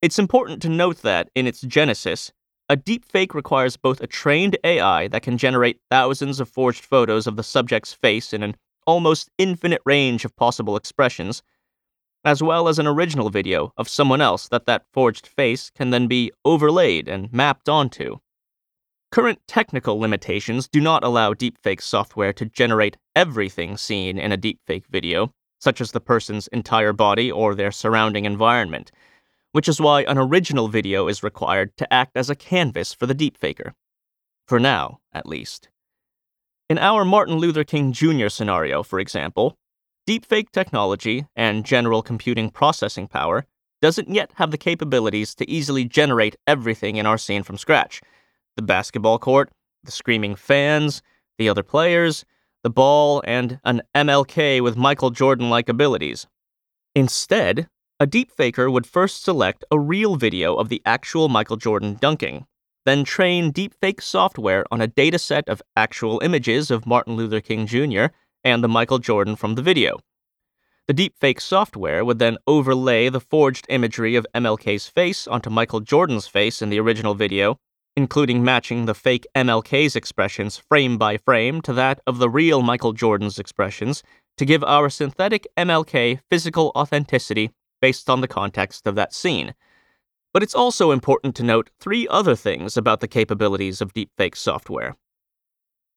It's important to note that, in its genesis, a deepfake requires both a trained AI that can generate thousands of forged photos of the subject's face in an almost infinite range of possible expressions, as well as an original video of someone else that that forged face can then be overlaid and mapped onto. Current technical limitations do not allow deepfake software to generate everything seen in a deepfake video, such as the person's entire body or their surrounding environment which is why an original video is required to act as a canvas for the deepfaker. For now, at least. In our Martin Luther King Jr. scenario, for example, deepfake technology and general computing processing power doesn't yet have the capabilities to easily generate everything in our scene from scratch the basketball court, the screaming fans, the other players, the ball, and an MLK with Michael Jordan like abilities. Instead, a deepfaker would first select a real video of the actual Michael Jordan dunking, then train deepfake software on a dataset of actual images of Martin Luther King Jr. and the Michael Jordan from the video. The deepfake software would then overlay the forged imagery of MLK's face onto Michael Jordan's face in the original video, including matching the fake MLK's expressions frame by frame to that of the real Michael Jordan's expressions to give our synthetic MLK physical authenticity based on the context of that scene. But it's also important to note three other things about the capabilities of deepfake software.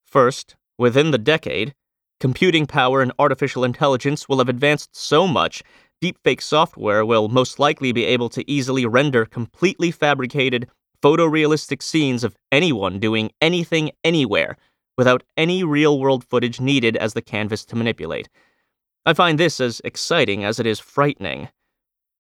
First, within the decade, computing power and artificial intelligence will have advanced so much, deepfake software will most likely be able to easily render completely fabricated, photorealistic scenes of anyone doing anything anywhere without any real world footage needed as the canvas to manipulate. I find this as exciting as it is frightening.